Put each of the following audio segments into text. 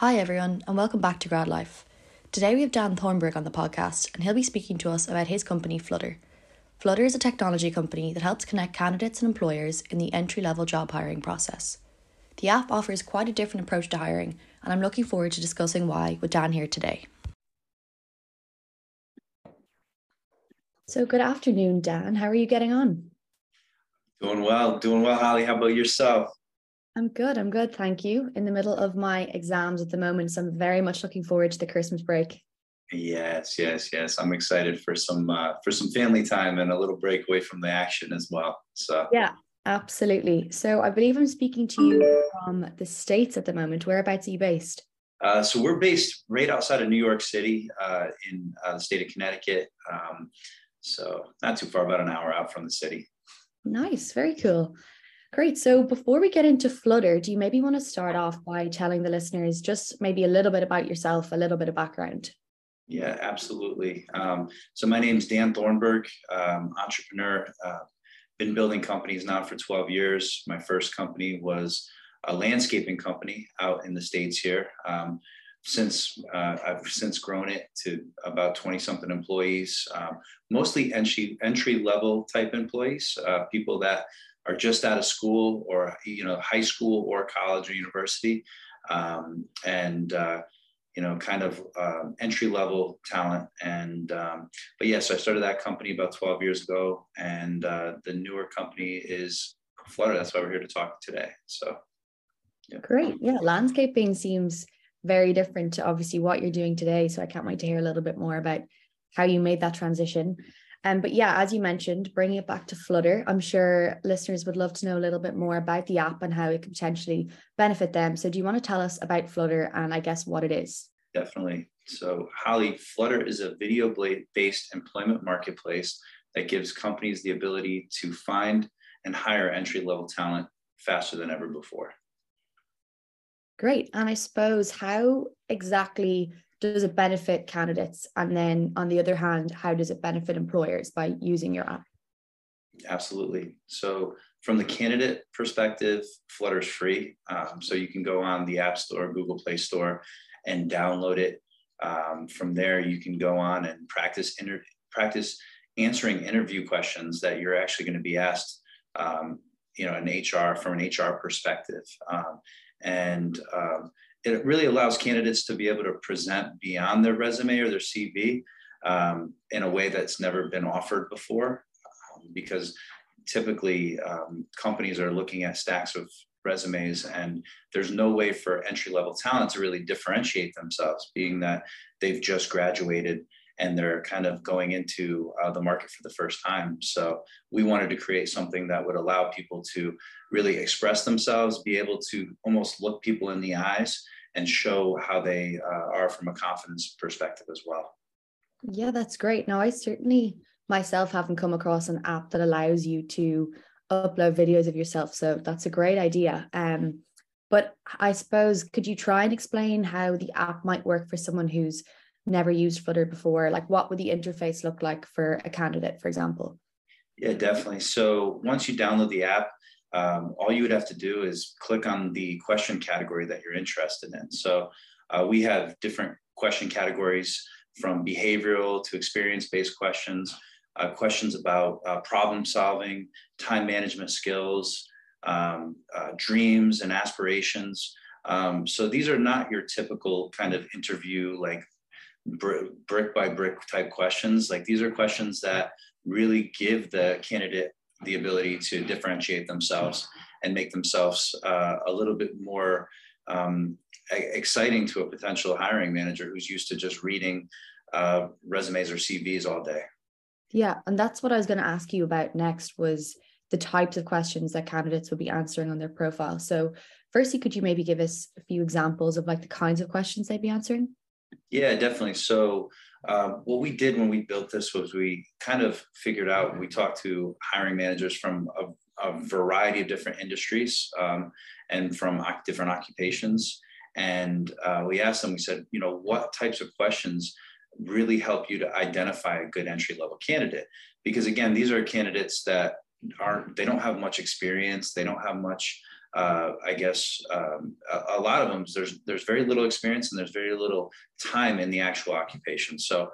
Hi, everyone, and welcome back to Grad Life. Today we have Dan Thornburg on the podcast, and he'll be speaking to us about his company, Flutter. Flutter is a technology company that helps connect candidates and employers in the entry level job hiring process. The app offers quite a different approach to hiring, and I'm looking forward to discussing why with Dan here today. So, good afternoon, Dan. How are you getting on? Doing well, doing well, Holly. How about yourself? I'm good. I'm good. Thank you. In the middle of my exams at the moment, so I'm very much looking forward to the Christmas break. Yes, yes, yes. I'm excited for some uh, for some family time and a little break away from the action as well. So yeah, absolutely. So I believe I'm speaking to you from the states at the moment. Whereabouts are you based? Uh, so we're based right outside of New York City, uh, in uh, the state of Connecticut. Um, so not too far, about an hour out from the city. Nice, very cool. Great. So before we get into Flutter, do you maybe want to start off by telling the listeners just maybe a little bit about yourself, a little bit of background? Yeah, absolutely. Um, so my name is Dan Thornburg, um, entrepreneur. Uh, been building companies now for 12 years. My first company was a landscaping company out in the states here. Um, since uh, I've since grown it to about 20 something employees, um, mostly entry entry level type employees, uh, people that are just out of school or you know high school or college or university. Um, and uh, you know kind of um, entry level talent. And um, but yes yeah, so i started that company about 12 years ago. And uh, the newer company is flutter that's why we're here to talk today. So yeah. great. Yeah landscaping seems very different to obviously what you're doing today. So i can't wait to hear a little bit more about how you made that transition um, but yeah, as you mentioned, bringing it back to Flutter, I'm sure listeners would love to know a little bit more about the app and how it could potentially benefit them. So, do you want to tell us about Flutter and I guess what it is? Definitely. So, Holly, Flutter is a video based employment marketplace that gives companies the ability to find and hire entry level talent faster than ever before. Great. And I suppose how exactly does it benefit candidates? And then on the other hand, how does it benefit employers by using your app? Absolutely. So from the candidate perspective, Flutter's free. Um, so you can go on the App Store, Google Play Store, and download it. Um, from there, you can go on and practice inter- practice answering interview questions that you're actually going to be asked. Um, you know, an HR from an HR perspective, um, and um, it really allows candidates to be able to present beyond their resume or their CV um, in a way that's never been offered before. Um, because typically um, companies are looking at stacks of resumes and there's no way for entry level talent to really differentiate themselves, being that they've just graduated and they're kind of going into uh, the market for the first time. So we wanted to create something that would allow people to really express themselves, be able to almost look people in the eyes and show how they uh, are from a confidence perspective as well. Yeah, that's great. Now, I certainly myself haven't come across an app that allows you to upload videos of yourself. So that's a great idea. Um, but I suppose could you try and explain how the app might work for someone who's never used Flutter before? Like, what would the interface look like for a candidate, for example? Yeah, definitely. So once you download the app, um, all you would have to do is click on the question category that you're interested in. So uh, we have different question categories from behavioral to experience-based questions, uh, questions about uh, problem solving, time management skills, um, uh, dreams and aspirations. Um, so these are not your typical kind of interview, like brick by brick type questions. Like these are questions that really give the candidate the ability to differentiate themselves and make themselves uh, a little bit more um, exciting to a potential hiring manager who's used to just reading uh, resumes or CVs all day. Yeah, and that's what I was going to ask you about next was the types of questions that candidates would be answering on their profile. So, firstly, could you maybe give us a few examples of like the kinds of questions they'd be answering? Yeah, definitely. So, um, what we did when we built this was we kind of figured out, we talked to hiring managers from a, a variety of different industries um, and from different occupations. And uh, we asked them, we said, you know, what types of questions really help you to identify a good entry level candidate? Because again, these are candidates that aren't, they don't have much experience, they don't have much uh, I guess um, a, a, lot of them there's there's very little experience and there's very little time in the actual occupation. So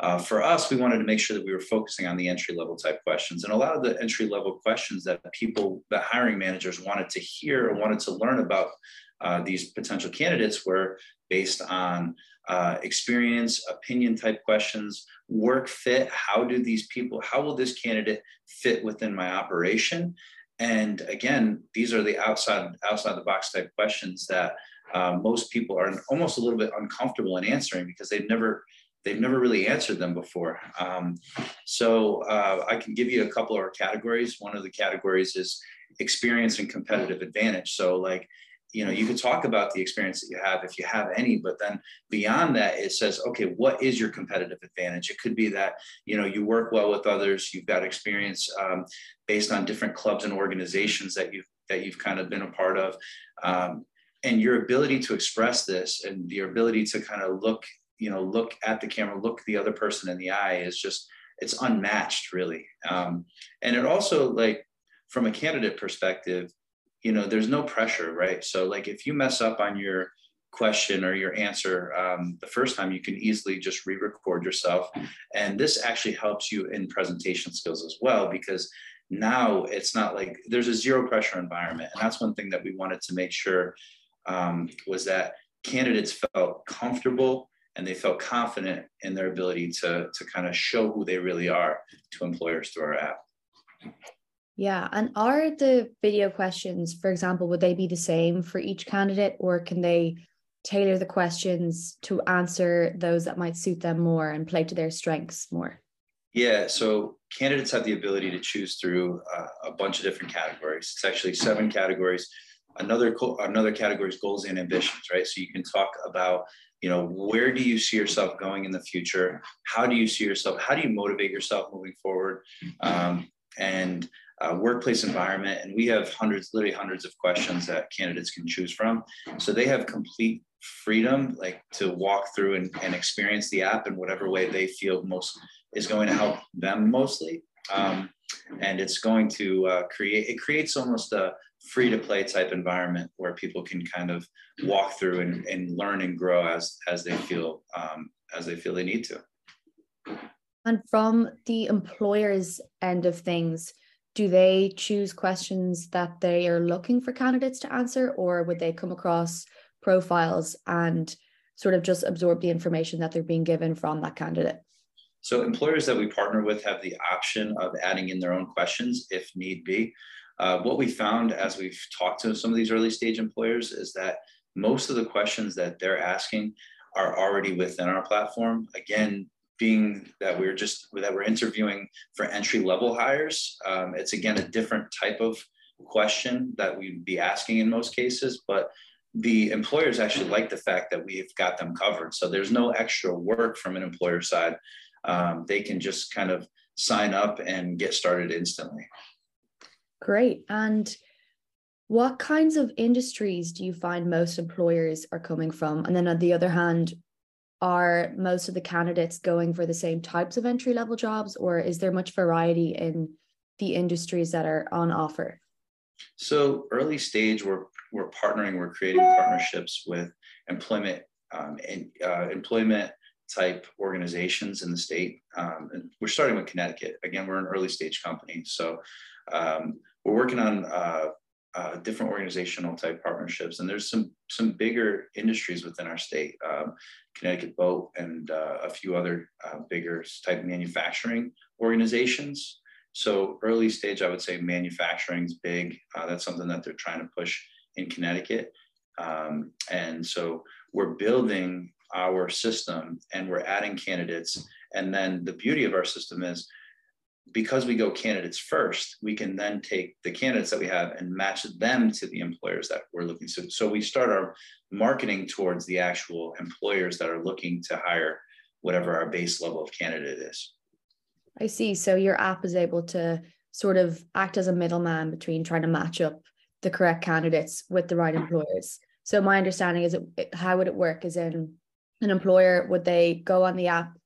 uh, for us, we wanted to make sure that we were focusing on the entry level type questions. And a lot of the entry level questions that people, that hiring managers wanted to hear or wanted to learn about uh, these potential candidates were based on uh, experience, opinion type questions, work fit. How do these people, how will this candidate fit within my operation? And again, these are the outside, outside the box type questions that uh, most people are almost a little bit uncomfortable in answering because they've never they've never really answered them before. Um, so uh, I can give you a couple of our categories. One of the categories is experience and competitive advantage. So like, you know, you could talk about the experience that you have if you have any, but then beyond that, it says, okay, what is your competitive advantage? It could be that, you know, you work well with others, you've got experience um, based on different clubs and organizations that you've, that you've kind of been a part of. Um, and your ability to express this and your ability to kind of look you know look at the camera look the other person in the eye is just it's unmatched really um, and it also like from a candidate perspective you know there's no pressure right? So like if you mess up on your question or your answer um, the first time you can easily just re-record yourself. And this actually helps you in presentation skills as well because now it's not like there's a zero pressure environment. And that's one thing that we wanted to make sure um, was that candidates felt comfortable and they felt confident in their ability to, to kind of show who they really are to employers through our app. Yeah. And are the video questions, for example, would they be the same for each candidate or can they tailor the questions to answer those that might suit them more and play to their strengths more? Yeah, so candidates have the ability to choose through uh, a bunch of different categories. It's actually seven categories. Another another category is goals and ambitions, right? So you can talk about you know where do you see yourself going in the future how do you see yourself how do you motivate yourself moving forward um, and uh, workplace environment and we have hundreds literally hundreds of questions that candidates can choose from. So they have complete freedom like to walk through and, and experience the app in whatever way they feel most is going to help them mostly. Um, and it's going to uh, create it creates almost a free to play type environment where people can kind of walk through and, and learn and grow as as they feel um, as they feel they need to. And from the employer's end of things do they choose questions that they are looking for candidates to answer or would they come across profiles and sort of just absorb the information that they're being given from that candidate so employers that we partner with have the option of adding in their own questions if need be uh, what we found as we've talked to some of these early stage employers is that most of the questions that they're asking are already within our platform. Again, being that we're just that we're interviewing for entry level hires, um, it's again a different type of question that we'd be asking in most cases, but the employers actually like the fact that we've got them covered. So there's no extra work from an employer side. Um, they can just kind of sign up and get started instantly. Great. And what kinds of industries do you find most employers are coming from? And then on the other hand, are most of the candidates going for the same types of entry level jobs, or is there much variety in the industries that are on offer? So early stage, we're we're partnering, we're creating partnerships with employment um, and uh, employment type organizations in the state. Um, and we're starting with Connecticut. Again, we're an early stage company, so um, we're working on uh, uh, different organizational type partnerships, and there's some some bigger industries within our state, um, Connecticut Boat, and uh, a few other uh, bigger type manufacturing organizations. So early stage, I would say manufacturing is big. Uh, that's something that they're trying to push in Connecticut, um, and so we're building our system and we're adding candidates. And then the beauty of our system is because we go candidates first, we can then take the candidates that we have and match them to the employers that we're looking to. So we start our marketing towards the actual employers that are looking to hire whatever our base level of candidate is. I see. So your app is able to sort of act as a middleman between trying to match up the correct candidates with the right employers. So my understanding is it, how would it work? Is in an employer would they go on the app,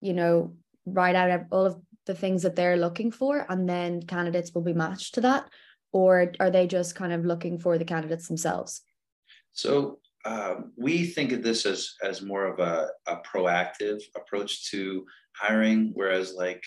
you know, write out all of the things that they're looking for and then candidates will be matched to that or are they just kind of looking for the candidates themselves? So um, we think of this as as more of a, a proactive approach to hiring, whereas like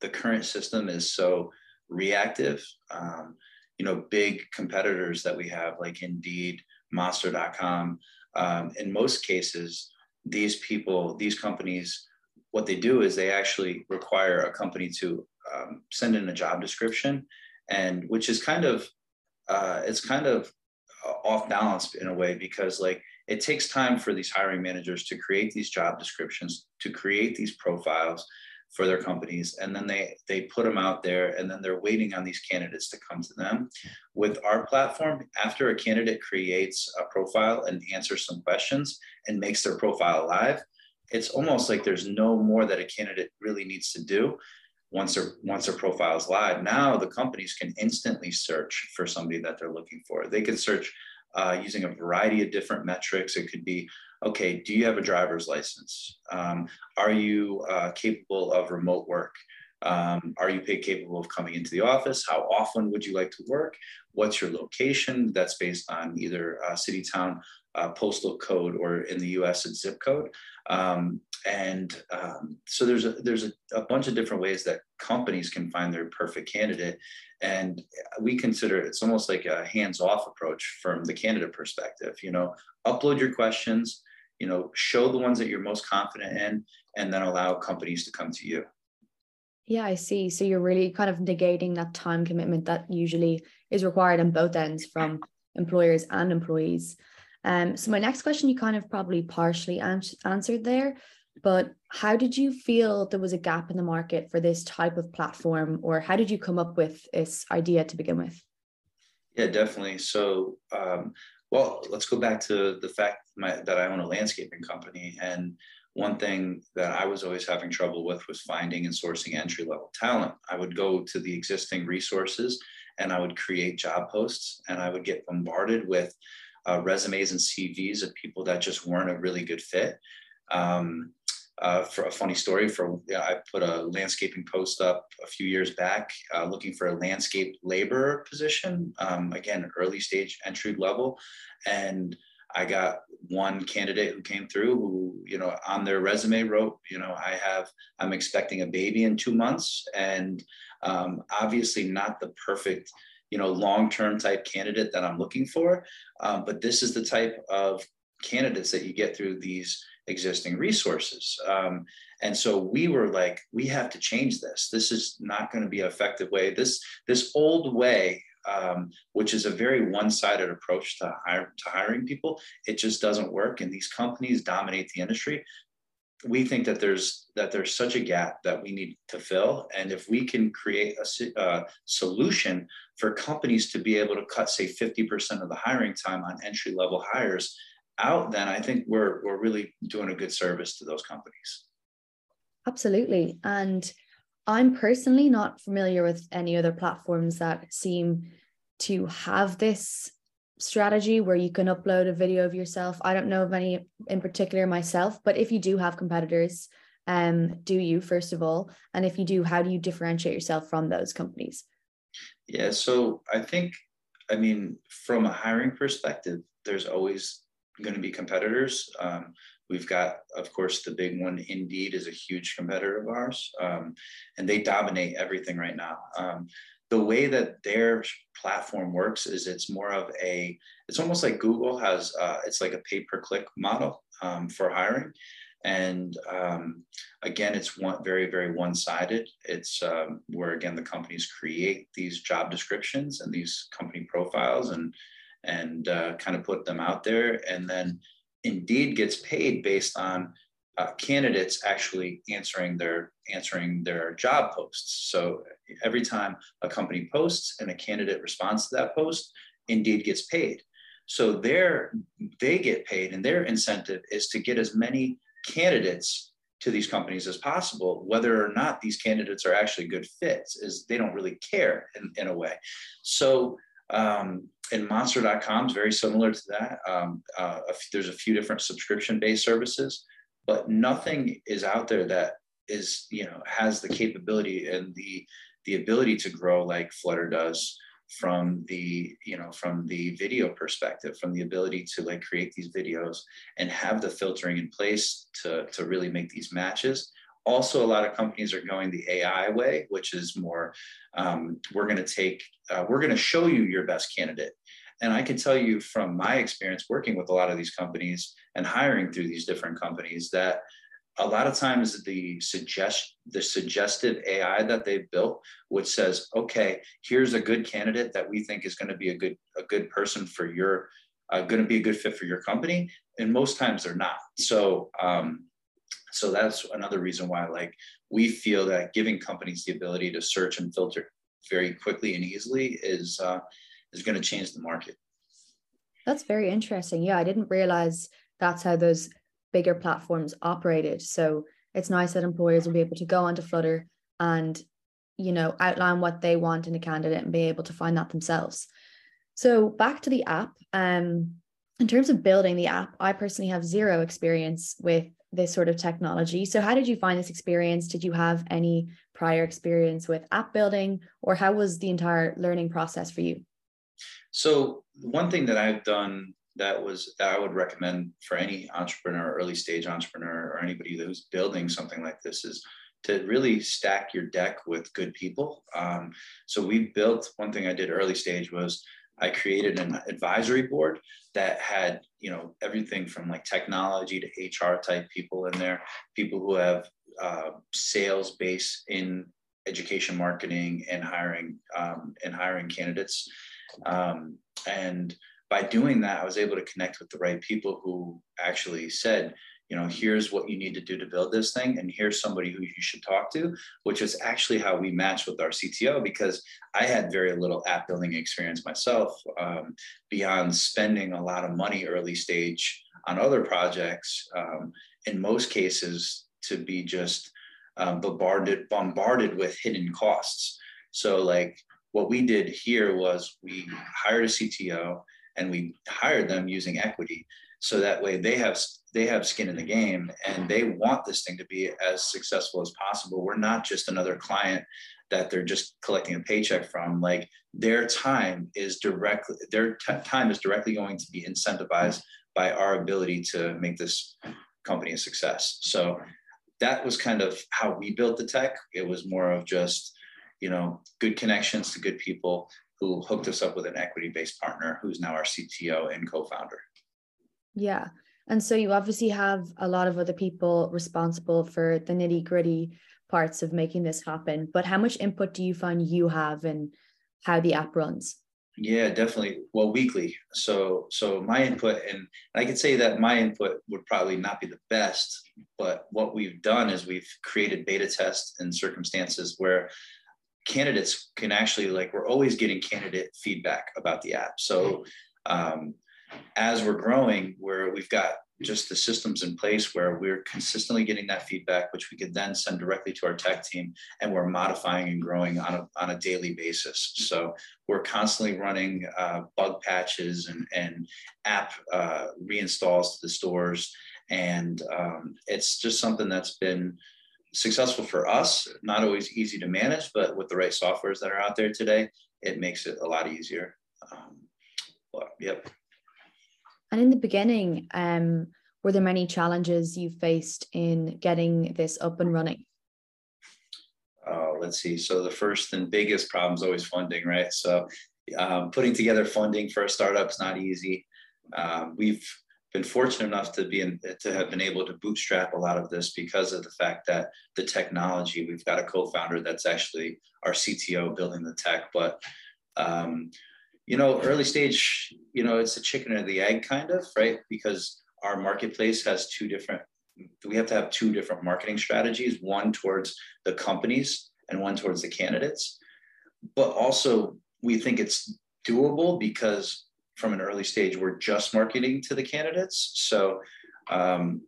the current system is so reactive. Um, you know, big competitors that we have like Indeed, Monster.com. Um, in most cases, these people, these companies, what they do is they actually require a company to um, send in a job description, and which is kind of uh, it's kind of uh, off balance in a way because like it takes time for these hiring managers to create these job descriptions, to create these profiles, for their companies and then they they put them out there and then they're waiting on these candidates to come to them. With our platform after a candidate creates a profile and answers some questions and makes their profile live it's almost like there's no more that a candidate really needs to do once their once their profile is live now the companies can instantly search for somebody that they're looking for they can search uh, using a variety of different metrics it could be okay, do you have a driver's license? Um, are you uh, capable of remote work? Um, are you capable of coming into the office? How often would you like to work? What's your location? That's based on either uh, city, town, uh, postal code, or in the U.S. it's zip code. Um, and um, so there's a, there's a, a, bunch of different ways that companies can find their perfect candidate, and we consider it's almost like a hands-off approach from the candidate perspective. You know, upload your questions you know show the ones that you're most confident in and then allow companies to come to you yeah i see so you're really kind of negating that time commitment that usually is required on both ends from employers and employees um, so my next question you kind of probably partially an- answered there but how did you feel there was a gap in the market for this type of platform or how did you come up with this idea to begin with yeah definitely so um, well, let's go back to the fact my, that I own a landscaping company. And one thing that I was always having trouble with was finding and sourcing entry level talent. I would go to the existing resources and I would create job posts and I would get bombarded with uh, resumes and CVs of people that just weren't a really good fit. Um, uh, for a funny story for i put a landscaping post up a few years back uh, looking for a landscape laborer position um, again early stage entry level and i got one candidate who came through who you know on their resume wrote you know i have i'm expecting a baby in two months and um, obviously not the perfect you know long-term type candidate that i'm looking for um, but this is the type of candidates that you get through these existing resources. Um, and so we were like, we have to change this. This is not going to be an effective way. This this old way, um, which is a very one-sided approach to hire, to hiring people, it just doesn't work. And these companies dominate the industry. We think that there's that there's such a gap that we need to fill, and if we can create a uh, solution for companies to be able to cut, say, 50% of the hiring time on entry level hires, out, then I think we're we're really doing a good service to those companies. Absolutely. And I'm personally not familiar with any other platforms that seem to have this strategy where you can upload a video of yourself. I don't know of any in particular myself, but if you do have competitors, um, do you first of all? And if you do, how do you differentiate yourself from those companies? Yeah, so I think, I mean, from a hiring perspective, there's always going to be competitors. Um, we've got, of course, the big one, Indeed, is a huge competitor of ours, um, and they dominate everything right now. Um, the way that their platform works is it's more of a, it's almost like Google has, uh, it's like a pay per click model um, for hiring. And um, again, it's one very, very one-sided. It's um, where again the companies create these job descriptions and these company profiles, and and uh, kind of put them out there. And then Indeed gets paid based on uh, candidates actually answering their answering their job posts. So every time a company posts and a candidate responds to that post, Indeed gets paid. So their they get paid, and their incentive is to get as many candidates to these companies as possible, whether or not these candidates are actually good fits, is they don't really care in, in a way. So um, and monster.com is very similar to that. Um, uh, there's a few different subscription based services, but nothing is out there that is, you know, has the capability and the, the ability to grow like Flutter does from the you know from the video perspective from the ability to like create these videos and have the filtering in place to to really make these matches. Also a lot of companies are going the ai way which is more um, we're going to take uh, we're going to show you your best candidate. And i can tell you from my experience working with a lot of these companies and hiring through these different companies that a lot of times the suggest the suggestive AI that they've built, which says, okay, here's a good candidate that we think is going to be a good a good person for your uh, going to be a good fit for your company, and most times they're not. So um, so that's another reason why like we feel that giving companies the ability to search and filter very quickly and easily is uh, is going to change the market. That's very interesting. Yeah, I didn't realize that's how those bigger platforms operated. So it's nice that employers will be able to go onto Flutter and, you know, outline what they want in a candidate and be able to find that themselves. So back to the app. Um, in terms of building the app, I personally have zero experience with this sort of technology. So how did you find this experience? Did you have any prior experience with app building or how was the entire learning process for you? So one thing that I've done that was that I would recommend for any entrepreneur, early stage entrepreneur, or anybody who's building something like this is to really stack your deck with good people. Um, so we built one thing I did early stage was I created an advisory board that had you know everything from like technology to HR type people in there, people who have uh, sales base in education marketing and hiring um, and hiring candidates um, and by doing that, I was able to connect with the right people who actually said, you know, here's what you need to do to build this thing, and here's somebody who you should talk to, which is actually how we matched with our CTO because I had very little app building experience myself um, beyond spending a lot of money early stage on other projects. Um, in most cases, to be just um, bombarded bombarded with hidden costs. So, like what we did here was we hired a CTO and we hired them using equity. So that way they have they have skin in the game and they want this thing to be as successful as possible. We're not just another client that they're just collecting a paycheck from. Like their time is directly their t- time is directly going to be incentivized by our ability to make this company a success. So that was kind of how we built the tech. It was more of just you know good connections to good people who hooked us up with an equity based partner who's now our CTO and co founder. Yeah. And so you obviously have a lot of other people responsible for the nitty gritty parts of making this happen. But how much input do you find you have in how the app runs? Yeah, definitely. Well, weekly. So, so my input, and I could say that my input would probably not be the best, but what we've done is we've created beta tests in circumstances where candidates can actually like we're always getting candidate feedback about the app. So um, as we're growing where we've got just the systems in place where we're consistently getting that feedback which we could then send directly to our tech team and we're modifying and growing on a, on a daily basis. So we're constantly running uh, bug patches and, and app uh, reinstalls to the stores. And um, it's just something that's been successful for us, not always easy to manage, but with the right softwares that are out there today, it makes it a lot easier. Um, but, yep. And in the beginning, um, were there many challenges you faced in getting this up and running? Uh, let's see. So the first and biggest problem is always funding, right? So um, putting together funding for a startup is not easy. Um, we've been fortunate enough to be in, to have been able to bootstrap a lot of this because of the fact that the technology we've got a co-founder that's actually our cto building the tech but um, you know early stage you know it's a chicken or the egg kind of right? Because our marketplace has two different we have to have two different marketing strategies one towards the companies and one towards the candidates. But also we think it's doable because from an early stage, we're just marketing to the candidates. So um,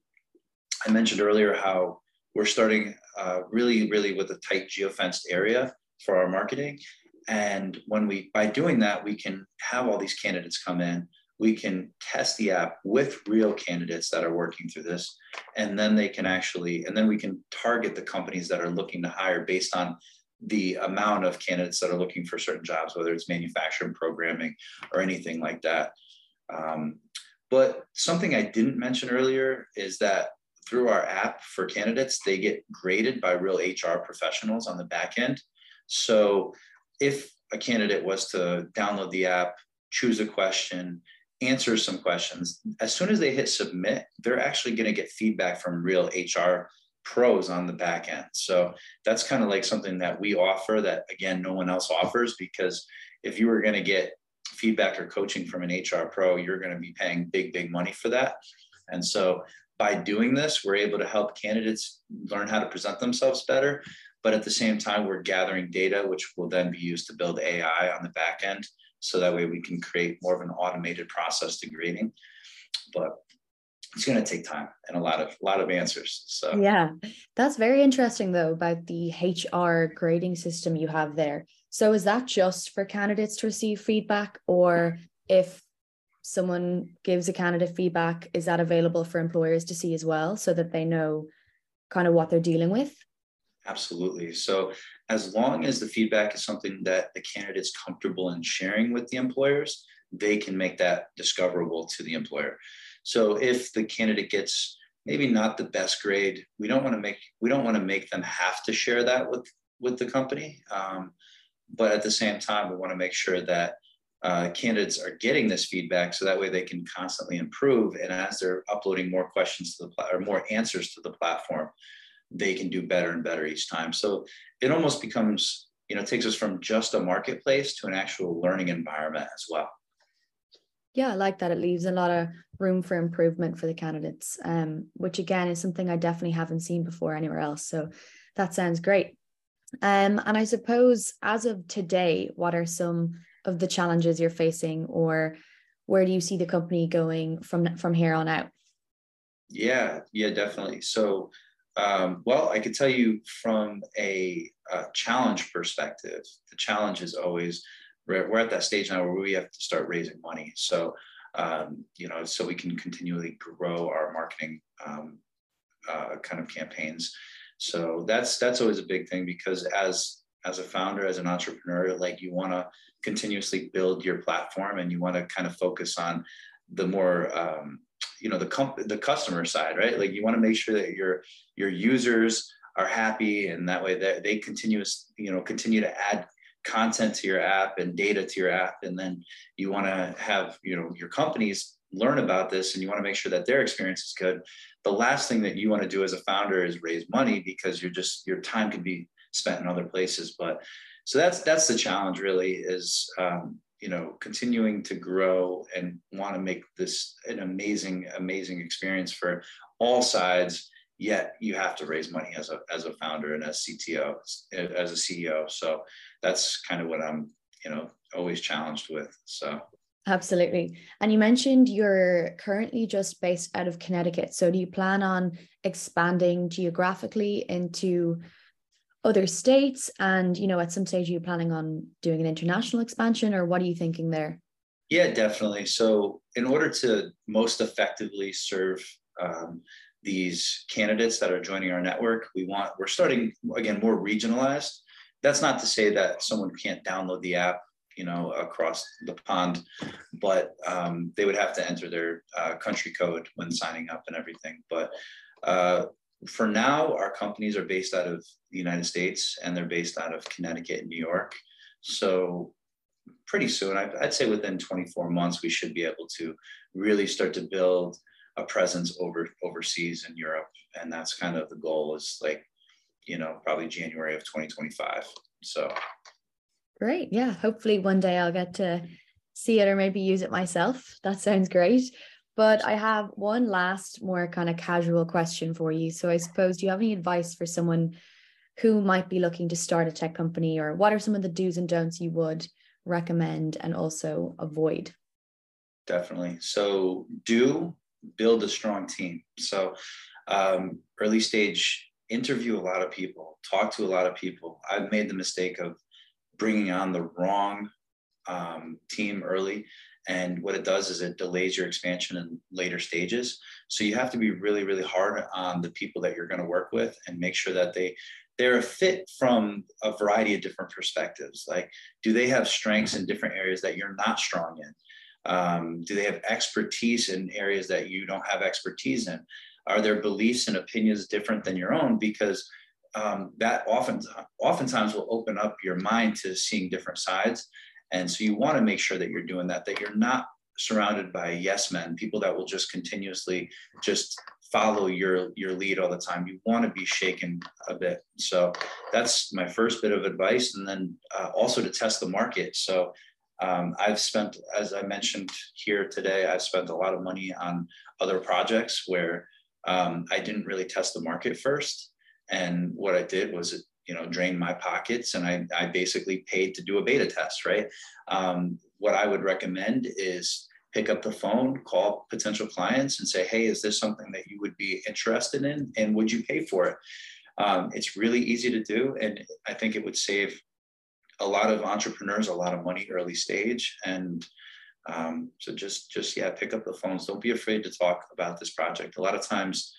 I mentioned earlier how we're starting uh, really, really with a tight geofenced area for our marketing. And when we, by doing that, we can have all these candidates come in. We can test the app with real candidates that are working through this. And then they can actually, and then we can target the companies that are looking to hire based on the amount of candidates that are looking for certain jobs, whether it's manufacturing, programming, or anything like that. Um, but something I didn't mention earlier is that through our app for candidates, they get graded by real HR professionals on the back end. So if a candidate was to download the app, choose a question, answer some questions, as soon as they hit submit, they're actually going to get feedback from real HR pros on the back end. So that's kind of like something that we offer that again no one else offers because if you were going to get feedback or coaching from an HR pro, you're going to be paying big big money for that. And so by doing this, we're able to help candidates learn how to present themselves better. But at the same time, we're gathering data, which will then be used to build AI on the back end. So that way we can create more of an automated process to grading. But it's going to take time and a lot of a lot of answers so. Yeah that's very interesting though about the hr grading system you have there. So is that just for candidates to receive feedback or if someone gives a candidate feedback is that available for employers to see as well so that they know kind of what they're dealing with? Absolutely. So as long as the feedback is something that the candidate's comfortable in sharing with the employers they can make that discoverable to the employer so if the candidate gets maybe not the best grade, we don't want to make we don't want to make them have to share that with with the company. Um, but at the same time, we want to make sure that uh, candidates are getting this feedback so that way they can constantly improve. And as they're uploading more questions to the pla- or more answers to the platform, they can do better and better each time. So it almost becomes, you know, takes us from just a marketplace to an actual learning environment as well yeah, I like that. It leaves a lot of room for improvement for the candidates, um, which again is something I definitely haven't seen before anywhere else. So that sounds great. Um, and I suppose as of today, what are some of the challenges you're facing, or where do you see the company going from from here on out? Yeah, yeah, definitely. So, um, well, I could tell you from a, a challenge perspective, the challenge is always we're, we're at that stage now where we have to start raising money. So, um, you know, so we can continually grow our marketing um, uh, kind of campaigns. So that's that's always a big thing because as as a founder, as an entrepreneur, like you want to continuously build your platform and you want to kind of focus on the more um, you know the comp- the customer side, right? Like you want to make sure that your your users are happy and that way that they continuous you know continue to add content to your app and data to your app and then you want to have you know your companies learn about this and you want to make sure that their experience is good the last thing that you want to do as a founder is raise money because you're just your time can be spent in other places. But so that's that's the challenge really is um, you know continuing to grow and want to make this an amazing amazing experience for all sides yet you have to raise money as a as a founder and as CTO as a CEO. So that's kind of what I'm you know always challenged with. So absolutely. And you mentioned you're currently just based out of Connecticut. So do you plan on expanding geographically into other states? And you know, at some stage, are you planning on doing an international expansion, or what are you thinking there? Yeah, definitely. So in order to most effectively serve um, these candidates that are joining our network. We want, we're starting again more regionalized. That's not to say that someone can't download the app, you know, across the pond, but um, they would have to enter their uh, country code when signing up and everything. But uh, for now, our companies are based out of the United States and they're based out of Connecticut and New York. So pretty soon, I'd say within 24 months, we should be able to really start to build a presence over overseas in Europe, and that's kind of the goal. Is like, you know, probably January of 2025. So great, yeah. Hopefully, one day I'll get to see it or maybe use it myself. That sounds great. But I have one last, more kind of casual question for you. So I suppose, do you have any advice for someone who might be looking to start a tech company, or what are some of the do's and don'ts you would recommend and also avoid? Definitely. So, do build a strong team. So, um, early stage, interview a lot of people, talk to a lot of people. I've made the mistake of bringing on the wrong um, team early. And what it does is it delays your expansion in later stages. So you have to be really, really hard on the people that you're going to work with and make sure that they they're a fit from a variety of different perspectives. Like, do they have strengths in different areas that you're not strong in? Um, do they have expertise in areas that you don't have expertise in? Are their beliefs and opinions different than your own? Because um, that often oftentimes will open up your mind to seeing different sides. And so you want to make sure that you're doing that, that you're not surrounded by yes men, people that will just continuously just follow your your lead all the time. You want to be shaken a bit. So that's my first bit of advice, and then uh, also to test the market. So um, I've spent, as I mentioned here today, I've spent a lot of money on other projects where um, I didn't really test the market first. And what I did was, you know, drain my pockets and I, I basically paid to do a beta test, right? Um, what I would recommend is pick up the phone, call potential clients and say, hey, is this something that you would be interested in? And would you pay for it? Um, it's really easy to do. And I think it would save a lot of entrepreneurs a lot of money early stage. And um, so just, just, yeah, pick up the phones. Don't be afraid to talk about this project. A lot of times,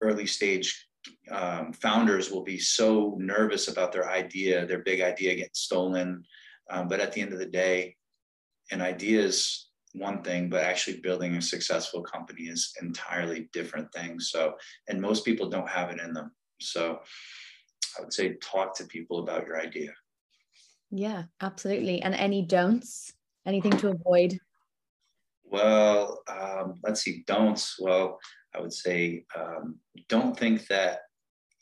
early stage um, founders will be so nervous about their idea, their big idea getting stolen. Um, but at the end of the day, an idea is one thing, but actually building a successful company is entirely different thing. So, and most people don't have it in them. So I would say talk to people about your idea. Yeah, absolutely. And any don'ts, anything to avoid? Well, um, let's see, don'ts. Well, I would say um, don't think that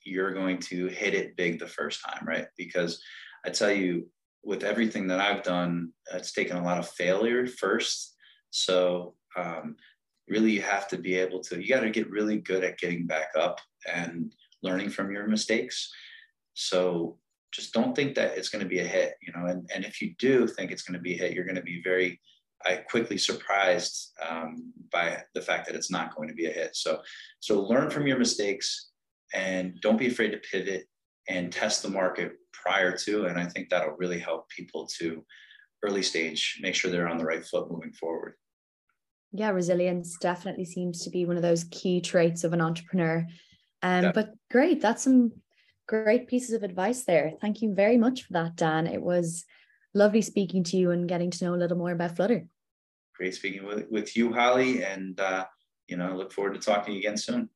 you're going to hit it big the first time, right? Because I tell you, with everything that I've done, it's taken a lot of failure first. So, um, really, you have to be able to, you got to get really good at getting back up and learning from your mistakes. So, just don't think that it's going to be a hit, you know, and, and if you do think it's going to be a hit, you're going to be very I quickly surprised um, by the fact that it's not going to be a hit. So, so learn from your mistakes and don't be afraid to pivot and test the market prior to. And I think that'll really help people to early stage make sure they're on the right foot moving forward. Yeah, resilience definitely seems to be one of those key traits of an entrepreneur. Um, yeah. But great, that's some great pieces of advice there. Thank you very much for that, Dan. It was lovely speaking to you and getting to know a little more about Flutter. Great speaking with, with you, Holly, and uh, you know, I look forward to talking again soon.